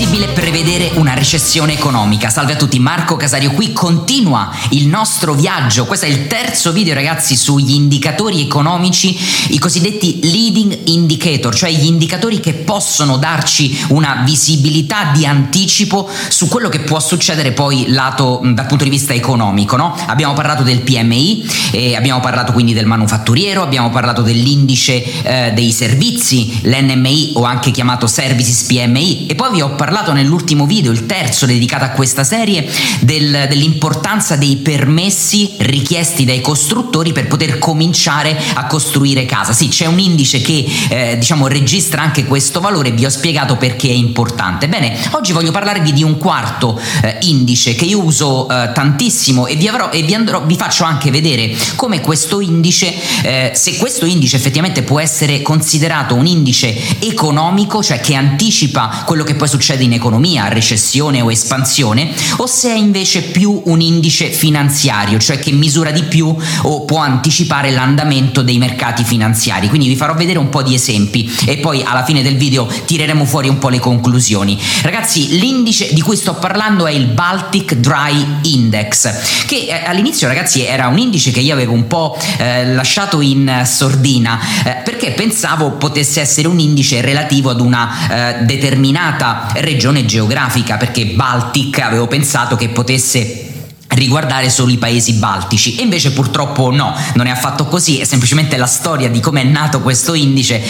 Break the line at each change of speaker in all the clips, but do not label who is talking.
possibile prevedere una recessione economica? Salve a tutti, Marco Casario qui, continua il nostro viaggio, questo è il terzo video ragazzi sugli indicatori economici, i cosiddetti leading indicator, cioè gli indicatori che possono darci una visibilità di anticipo su quello che può succedere poi lato dal punto di vista economico, no? Abbiamo parlato del PMI, eh, abbiamo parlato quindi del manufatturiero, abbiamo parlato dell'indice eh, dei servizi, l'NMI o anche chiamato Services PMI e poi vi ho ho parlato nell'ultimo video, il terzo dedicato a questa serie, del, dell'importanza dei permessi richiesti dai costruttori per poter cominciare a costruire casa. Sì, c'è un indice che eh, diciamo registra anche questo valore, vi ho spiegato perché è importante. Bene, oggi voglio parlarvi di un quarto eh, indice che io uso eh, tantissimo e vi, avrò, e vi, andrò, vi faccio anche vedere come questo indice, eh, se questo indice effettivamente può essere considerato un indice economico, cioè che anticipa quello che poi succede succede in economia, recessione o espansione, o se è invece più un indice finanziario, cioè che misura di più o può anticipare l'andamento dei mercati finanziari. Quindi vi farò vedere un po' di esempi e poi alla fine del video tireremo fuori un po' le conclusioni. Ragazzi, l'indice di cui sto parlando è il Baltic Dry Index, che eh, all'inizio ragazzi era un indice che io avevo un po' eh, lasciato in sordina eh, perché pensavo potesse essere un indice relativo ad una eh, determinata regione geografica, perché Baltic avevo pensato che potesse riguardare solo i paesi baltici. E invece purtroppo no, non è affatto così, è semplicemente la storia di come è nato questo indice,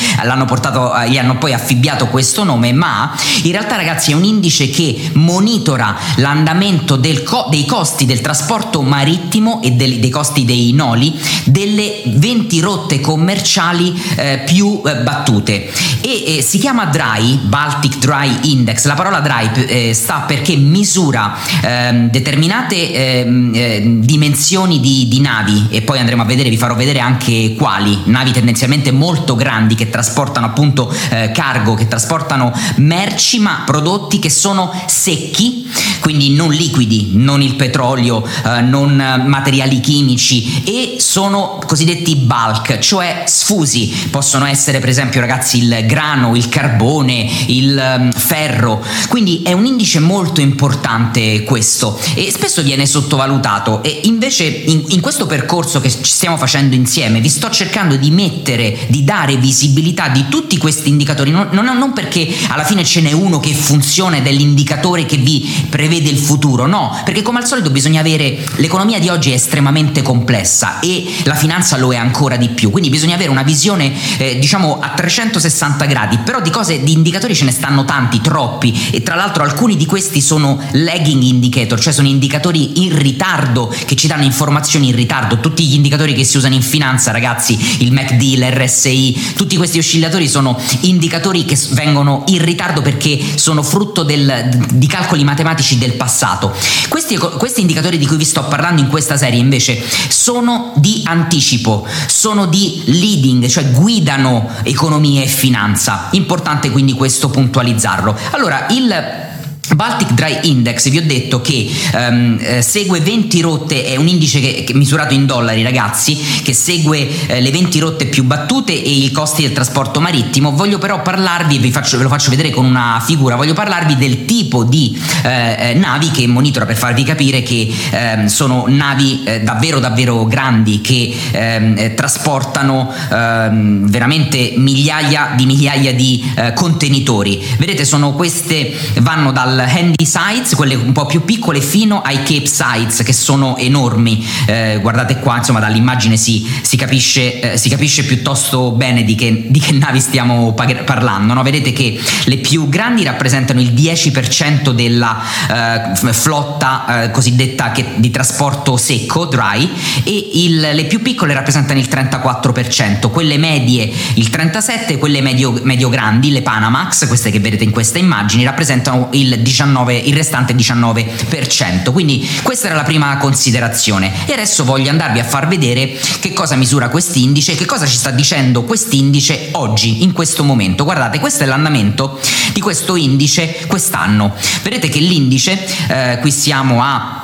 portato, gli hanno poi affibbiato questo nome, ma in realtà ragazzi è un indice che monitora l'andamento co- dei costi del trasporto marittimo e del, dei costi dei noli delle 20 rotte commerciali eh, più eh, battute. E eh, si chiama DRY, Baltic Dry Index, la parola DRY eh, sta perché misura ehm, determinate eh, Ehm, eh, dimensioni di, di, navi e poi andremo a vedere, vi farò vedere anche quali, navi tendenzialmente molto grandi che trasportano appunto eh, cargo, che trasportano merci ma prodotti che sono secchi, quindi non liquidi, non il petrolio, eh, non materiali chimici e sono cosiddetti bulk, cioè sfusi, possono essere per esempio ragazzi il grano, il carbone, il um, ferro, quindi è un indice molto importante questo e spesso viene sottovalutato sottovalutato. E invece in, in, questo percorso che ci stiamo facendo insieme vi sto cercando di mettere, di dare visibilità di tutti questi indicatori, non, non, non perché alla fine ce n'è uno che funziona ed è l'indicatore che vi prevede il futuro, no, perché come al solito bisogna avere, l'economia di oggi è estremamente complessa e la finanza lo è ancora di più, quindi bisogna avere una visione eh, diciamo a 360 gradi, però di cose, di indicatori ce ne stanno tanti, troppi. E tra l'altro alcuni di questi sono lagging indicator, cioè sono indicatori in ritardo, che ci danno informazioni in ritardo, tutti gli indicatori che si usano in finanza, ragazzi, il MACD, l'RSI, tutti questi oscillatori sono indicatori che vengono in ritardo perché sono frutto del, di calcoli matematici del passato. Questi, questi indicatori di cui vi sto parlando in questa serie invece sono di anticipo, sono di leading, cioè guidano economia e finanza. Importante quindi questo puntualizzarlo. Allora, il Baltic Dry Index, vi ho detto che um, eh, segue 20 rotte, è un indice che, che misurato in dollari ragazzi, che segue eh, le 20 rotte più battute e i costi del trasporto marittimo. Voglio però parlarvi, vi faccio, ve lo faccio vedere con una figura, voglio parlarvi del tipo di eh, eh navi che monitora per farvi capire che ehm, sono navi eh, davvero davvero grandi che ehm, eh, trasportano ehm, veramente migliaia di migliaia di contenitori. Vedete, sono queste, vanno dal handy sites, quelle un po' più piccole, fino ai cape sites che sono enormi. Eh, guardate qua, insomma, dall'immagine si, si, capisce, eh, si capisce, piuttosto bene di che, di che navi stiamo parlando. No? Vedete che le più grandi rappresentano il 10% della eh, flotta eh, cosiddetta che, di trasporto secco, dry, e il, le più piccole rappresentano il 34%, quelle medie il 37%, quelle medio, medio grandi, le Panamax, queste che vedete in questa immagine, rappresentano il 19%. 19, il restante 19%. Quindi questa era la prima considerazione. E adesso voglio andarvi a far vedere che cosa misura quest'indice, che cosa ci sta dicendo quest'indice oggi, in questo momento. Guardate, questo è l'andamento di questo indice quest'anno. Vedete che l'indice, eh, qui siamo a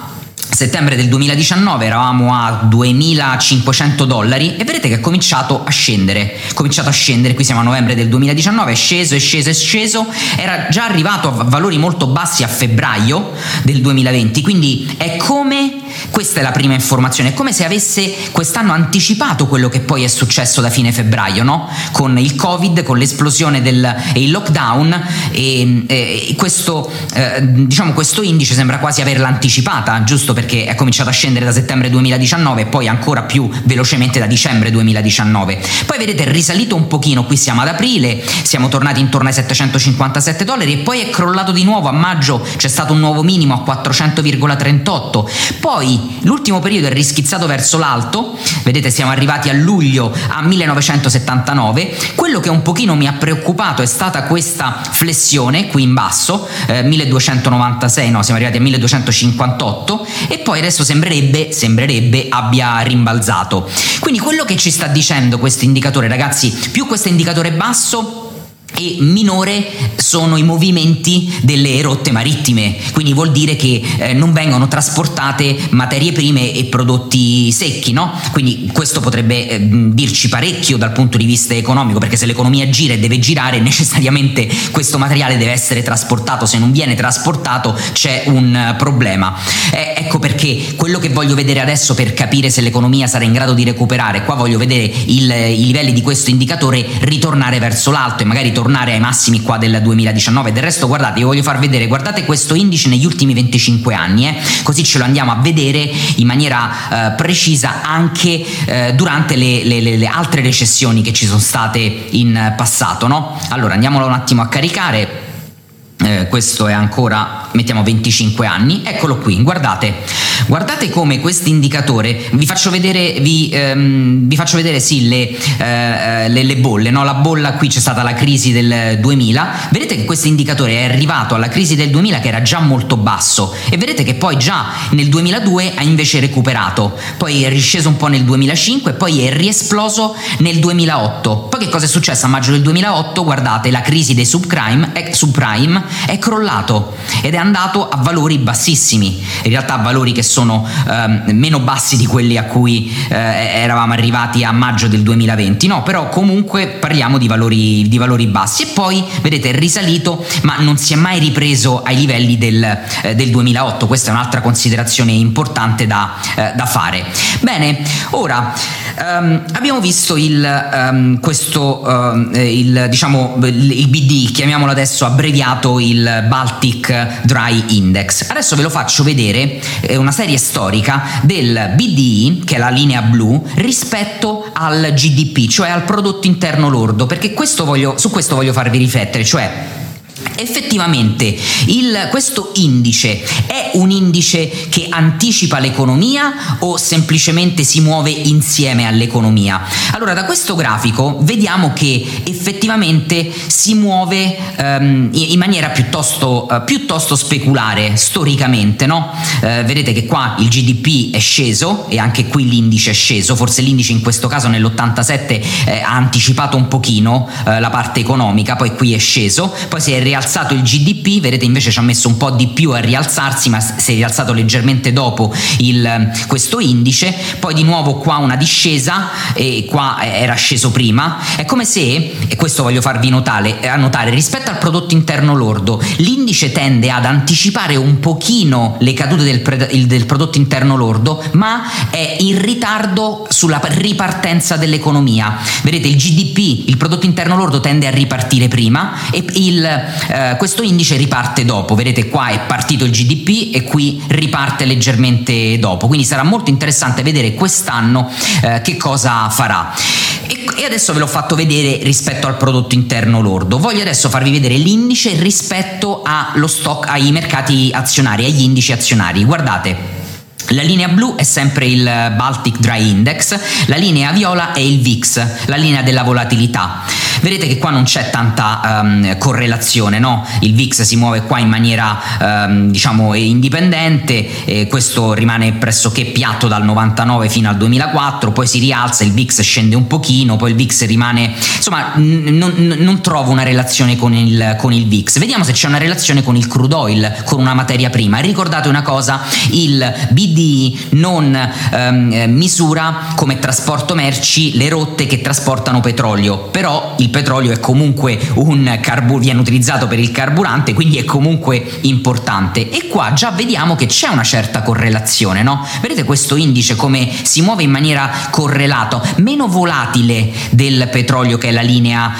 settembre del 2019 eravamo a 2500 dollari e vedete che è cominciato a scendere, è cominciato a scendere, qui siamo a novembre del 2019, è sceso, è sceso, è sceso, era già arrivato a valori molto bassi a febbraio del 2020, quindi è come questa è la prima informazione, è come se avesse quest'anno anticipato quello che poi è successo da fine febbraio, no? Con il Covid, con l'esplosione del, e il lockdown e, e questo, eh, diciamo, questo indice sembra quasi averla anticipata, giusto perché è cominciato a scendere da settembre 2019 e poi ancora più velocemente da dicembre 2019. Poi vedete è risalito un pochino, qui siamo ad aprile, siamo tornati intorno ai 757 dollari e poi è crollato di nuovo a maggio, c'è stato un nuovo minimo a 400,38. Poi poi l'ultimo periodo è rischizzato verso l'alto, vedete siamo arrivati a luglio a 1979, quello che un pochino mi ha preoccupato è stata questa flessione qui in basso, eh, 1296, no siamo arrivati a 1258 e poi adesso sembrerebbe, sembrerebbe abbia rimbalzato. Quindi quello che ci sta dicendo questo indicatore ragazzi, più questo indicatore basso e minore sono i movimenti delle rotte marittime, quindi vuol dire che eh, non vengono trasportate materie prime e prodotti secchi, no? Quindi questo potrebbe eh, dirci parecchio dal punto di vista economico, perché se l'economia gira e deve girare, necessariamente questo materiale deve essere trasportato, se non viene trasportato c'è un problema. Eh, ecco perché quello che voglio vedere adesso per capire se l'economia sarà in grado di recuperare, qua voglio vedere il, i livelli di questo indicatore ritornare verso l'alto e magari tornare tornare ai massimi qua del 2019. Del resto, guardate, io voglio far vedere, guardate questo indice negli ultimi 25 anni, eh, così ce lo andiamo a vedere in maniera eh, precisa anche eh, durante le, le, le, altre recessioni che ci sono state in passato. No? Allora, andiamolo un attimo a caricare. Eh, questo è ancora, mettiamo 25 anni, eccolo qui, guardate, Guardate come questo indicatore, vi faccio vedere, vi, ehm, vi faccio vedere sì, le, eh, le, le bolle, no? la bolla qui c'è stata la crisi del 2000, vedete che questo indicatore è arrivato alla crisi del 2000 che era già molto basso e vedete che poi già nel 2002 ha invece recuperato, poi è risceso un po' nel 2005 e poi è riesploso nel 2008. Poi che cosa è successo a maggio del 2008? Guardate, la crisi dei subprime è, subprime è crollato ed è andato a valori bassissimi, in realtà valori che sono ehm, meno bassi di quelli a cui eh, eravamo arrivati a maggio del 2020, no, però comunque parliamo di valori, di valori bassi e poi vedete è risalito ma non si è mai ripreso ai livelli del, eh, del 2008, questa è un'altra considerazione importante da, eh, da fare. Bene, ora um, abbiamo visto il, um, questo, um, il, diciamo, il BD, chiamiamolo adesso abbreviato il Baltic Dry Index. Adesso ve lo faccio vedere eh, una serie storica del BDI, che è la linea blu, rispetto al GDP, cioè al prodotto interno lordo, perché questo voglio, su questo voglio farvi riflettere, cioè Effettivamente il, questo indice è un indice che anticipa l'economia o semplicemente si muove insieme all'economia? Allora da questo grafico vediamo che effettivamente si muove um, in maniera piuttosto, uh, piuttosto speculare storicamente, no? uh, vedete che qua il GDP è sceso e anche qui l'indice è sceso, forse l'indice in questo caso nell'87 eh, ha anticipato un pochino uh, la parte economica, poi qui è sceso, poi si è rialzato rialzato il GDP, vedete invece ci ha messo un po' di più a rialzarsi, ma si è rialzato leggermente dopo il, questo indice, poi di nuovo qua una discesa e qua era sceso prima, è come se, e questo voglio farvi notare, a notare rispetto al prodotto interno lordo, l'indice tende ad anticipare un pochino le cadute del, pre, del prodotto interno lordo, ma è in ritardo sulla ripartenza dell'economia. Vedete il GDP, il prodotto interno lordo tende a ripartire prima e il eh, questo indice riparte dopo, vedete qua è partito il GDP e qui riparte leggermente dopo, quindi sarà molto interessante vedere quest'anno eh, che cosa farà. E, e adesso ve l'ho fatto vedere rispetto al prodotto interno lordo. Voglio adesso farvi vedere l'indice rispetto allo stock, ai mercati azionari, agli indici azionari. Guardate. La linea blu è sempre il Baltic Dry Index, la linea viola è il VIX, la linea della volatilità. Vedete che qua non c'è tanta um, correlazione, no? Il VIX si muove qua in maniera um, diciamo indipendente, eh, questo rimane pressoché piatto dal 99 fino al 2004, poi si rialza, il VIX scende un pochino, poi il VIX rimane, insomma n- n- non trovo una relazione con il, con il VIX. Vediamo se c'è una relazione con il crude oil, con una materia prima. Ricordate una cosa, il BDI non um, misura come trasporto merci le rotte che trasportano petrolio, però il petrolio è comunque un carbu- viene utilizzato per il carburante, quindi è comunque importante. E qua già vediamo che c'è una certa correlazione, no? Vedete questo indice come si muove in maniera correlata, meno volatile del petrolio che è la linea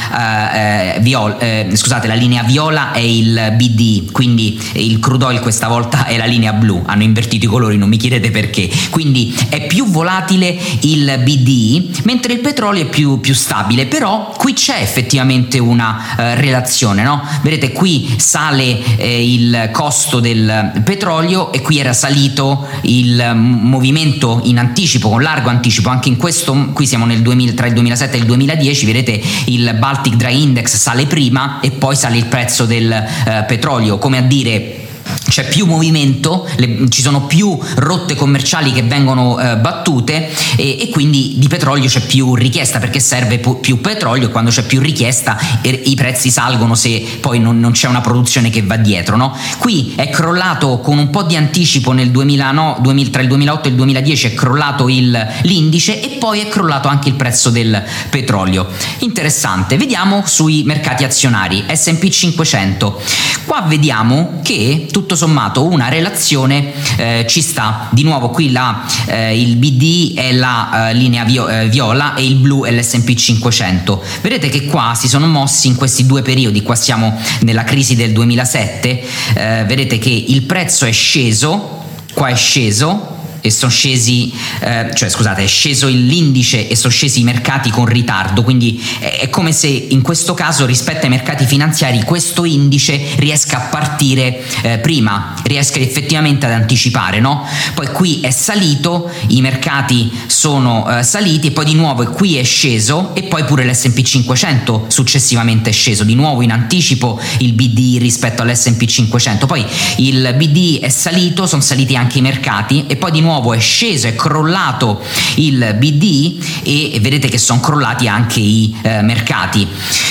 eh, eh viola, eh, scusate, la linea viola è il BD, quindi il crude oil questa volta è la linea blu, hanno invertito i colori, non mi chiedete perché. Quindi è più volatile il BD, mentre il petrolio è più, più stabile, però qui c'è effettivamente una uh, relazione, no? Vedete qui sale eh, il costo del petrolio e qui era salito il movimento in anticipo, con largo anticipo, anche in questo, qui siamo nel 2000, tra il 2007 e il 2010, vedete il Baltic Dry Index sale prima e poi sale il prezzo del eh, petrolio, come a dire c'è più movimento, le, ci sono più rotte commerciali che vengono eh, battute e, e, quindi di petrolio c'è più richiesta perché serve pu- più petrolio e quando c'è più richiesta e, i prezzi salgono se poi non, non, c'è una produzione che va dietro. No? Qui è crollato con un po' di anticipo nel 2009, 2000, tra il 2008 e il 2010 è crollato il, l'indice e poi è crollato anche il prezzo del petrolio. Interessante, vediamo sui mercati azionari SP 500. Qua vediamo che tutto sommato una relazione eh, ci sta. Di nuovo qui la, eh, il BD è la eh, linea vio- eh, viola e il blu è l'SP 500. Vedete che qua si sono mossi in questi due periodi, qua siamo nella crisi del 2007, eh, vedete che il prezzo è sceso, qua è sceso, e sono scesi, eh, cioè scusate, è sceso l'indice e sono scesi i mercati con ritardo, quindi è come se in questo caso rispetto ai mercati finanziari questo indice riesca a partire eh, prima, riesca effettivamente ad anticipare, no? Poi qui è salito, i mercati sono eh, saliti e poi di nuovo qui è sceso e poi pure l'S&P 500 successivamente è sceso, di nuovo in anticipo il BD rispetto all'S&P 500, poi il BD è salito, sono saliti anche i mercati e poi di nuovo nuovo è sceso, è crollato il BD e vedete che sono crollati anche i eh, mercati.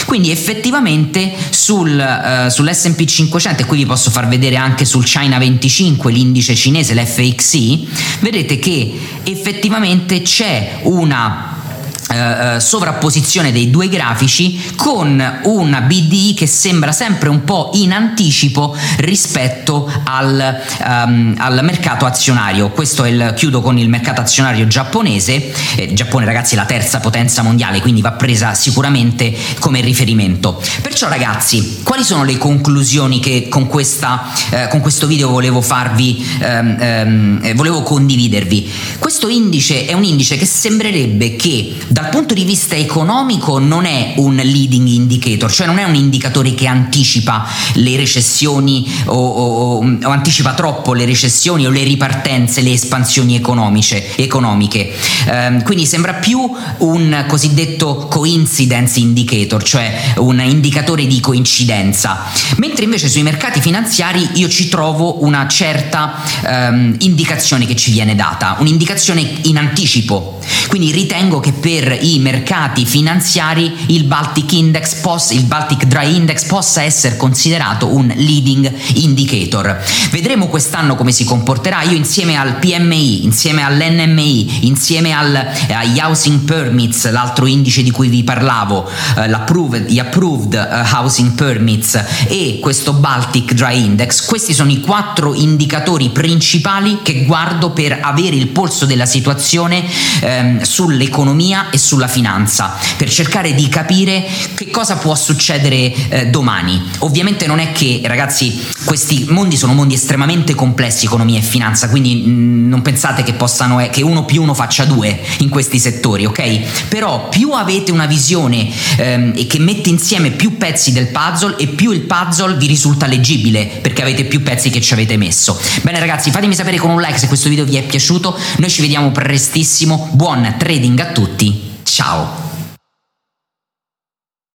Quindi effettivamente sul, eh, sull'SP 500, e qui vi posso far vedere anche sul China 25, l'indice cinese, l'FXI, vedete che effettivamente c'è una eh, eh, sovrapposizione dei due grafici con una BDI che sembra sempre un po' in anticipo rispetto al, um, al mercato azionario. Questo è il, chiudo con il mercato azionario giapponese. Eh, Giappone, ragazzi, è la terza potenza mondiale, quindi va presa sicuramente come riferimento. Perciò, ragazzi, quali sono le conclusioni che con, questa, eh, con questo video volevo farvi, ehm, ehm, volevo condividervi? Questo indice è un indice che sembrerebbe che dal punto di vista economico non è un leading indicator, cioè non è un indicatore che anticipa le recessioni o, o, o anticipa troppo le recessioni o le ripartenze, le espansioni economiche. Eh, quindi sembra più un cosiddetto coincidence indicator, cioè un indicatore di coincidenza, mentre invece sui mercati finanziari io ci trovo una certa ehm, indicazione che ci viene data, un'indicazione in anticipo. Quindi ritengo che per per i mercati finanziari il Baltic Index possa, il Baltic Dry Index possa essere considerato un leading indicator. Vedremo quest'anno come si comporterà. Io insieme al PMI, insieme all'NMI, insieme al, agli housing permits, l'altro indice di cui vi parlavo, eh, gli approved uh, housing permits e questo Baltic Dry Index, questi sono i quattro indicatori principali che guardo per avere il polso della situazione ehm, sull'economia e sulla finanza per cercare di capire che cosa può succedere eh, domani. Ovviamente non è che, ragazzi, questi mondi sono mondi estremamente complessi, economia e finanza, quindi mh, mm, non pensate che possano che uno più uno faccia due in questi settori, ok? Però più avete una visione ehm, e che mette insieme più pezzi del puzzle e più il puzzle vi risulta leggibile perché avete più pezzi che ci avete messo. Bene ragazzi, fatemi sapere con un like se questo video vi è piaciuto. Noi ci vediamo prestissimo. Buon trading a tutti. Ciao!